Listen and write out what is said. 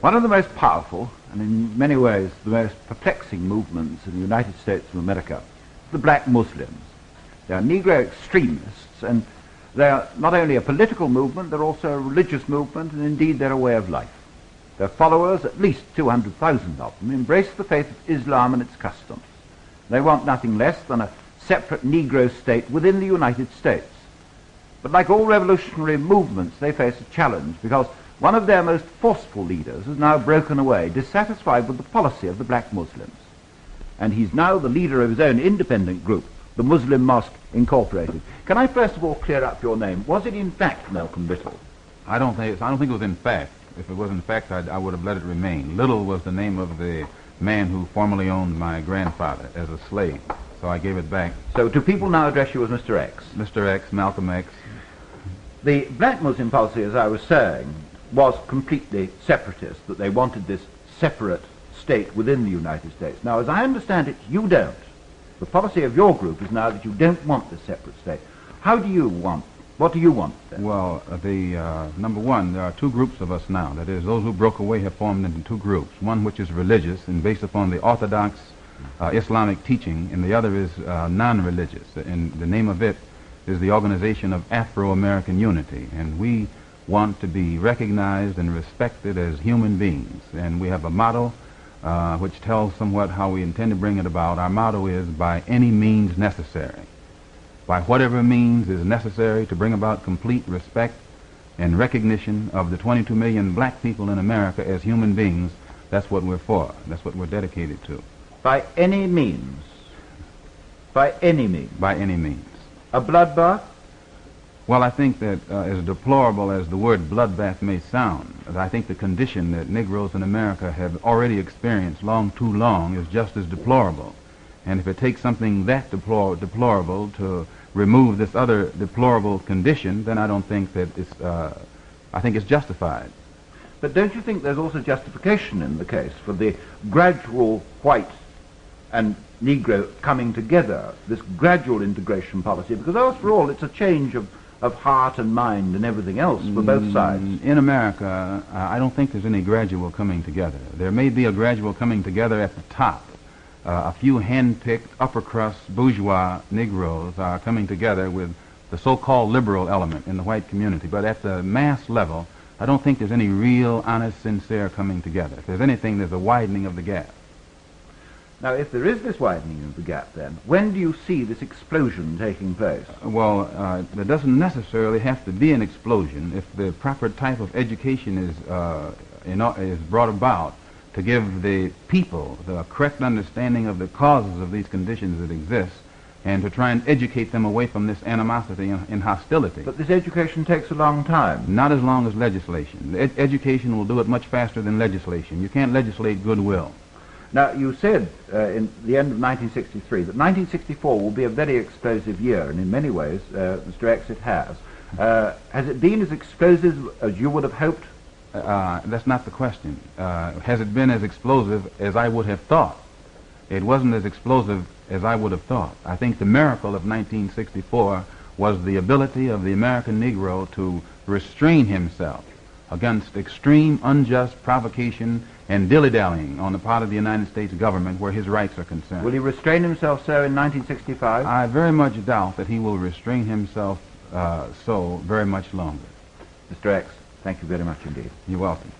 One of the most powerful and in many ways the most perplexing movements in the United States of America is the black Muslims. They are Negro extremists and they are not only a political movement, they're also a religious movement and indeed they're a way of life. Their followers, at least 200,000 of them, embrace the faith of Islam and its customs. They want nothing less than a separate Negro state within the United States. But like all revolutionary movements, they face a challenge because one of their most forceful leaders has now broken away, dissatisfied with the policy of the black Muslims. And he's now the leader of his own independent group, the Muslim Mosque Incorporated. Can I first of all clear up your name? Was it in fact Malcolm Little? I don't think, I don't think it was in fact. If it was in fact, I'd, I would have let it remain. Little was the name of the man who formerly owned my grandfather as a slave. So I gave it back. So do people now address you as Mr. X? Mr. X, Malcolm X, The black Muslim policy, as I was saying, was completely separatist, that they wanted this separate state within the United States. Now, as I understand it, you don't. The policy of your group is now that you don't want this separate state. How do you want? What do you want then? Well, uh, the uh, number one, there are two groups of us now. That is, those who broke away have formed into two groups. One which is religious and based upon the orthodox uh, Islamic teaching, and the other is uh, non-religious. And the name of it is the Organization of Afro-American Unity, and we want to be recognized and respected as human beings. And we have a motto uh, which tells somewhat how we intend to bring it about. Our motto is, by any means necessary. By whatever means is necessary to bring about complete respect and recognition of the 22 million black people in America as human beings, that's what we're for. That's what we're dedicated to. By any means. By any means. By any means. A bloodbath? Well, I think that uh, as deplorable as the word bloodbath may sound, I think the condition that Negroes in America have already experienced long too long is just as deplorable. And if it takes something that deplor- deplorable to remove this other deplorable condition, then I don't think that it's, uh, I think it's justified. But don't you think there's also justification in the case for the gradual white and Negro coming together, this gradual integration policy? Because after all, it's a change of, of heart and mind and everything else for both sides. Mm, In America, uh, I don't think there's any gradual coming together. There may be a gradual coming together at the top. Uh, a few hand-picked, upper-crust, bourgeois Negroes are coming together with the so-called liberal element in the white community. But at the mass level, I don't think there's any real, honest, sincere coming together. If there's anything, there's a widening of the gap. Now, if there is this widening of the gap, then, when do you see this explosion taking place? Well, uh, there doesn't necessarily have to be an explosion if the proper type of education is, uh, in, is brought about to give the people the correct understanding of the causes of these conditions that exist and to try and educate them away from this animosity and, and hostility. But this education takes a long time. Not as long as legislation. Ed- education will do it much faster than legislation. You can't legislate goodwill. Now, you said uh, in the end of 1963 that 1964 will be a very explosive year, and in many ways, uh, Mr. X, it has. Uh, has it been as explosive as you would have hoped? Uh, that's not the question. Uh, has it been as explosive as I would have thought? It wasn't as explosive as I would have thought. I think the miracle of 1964 was the ability of the American Negro to restrain himself against extreme unjust provocation and dilly-dallying on the part of the United States government where his rights are concerned. Will he restrain himself so in 1965? I very much doubt that he will restrain himself uh, so very much longer. Mr. X, thank you very much indeed. You're welcome.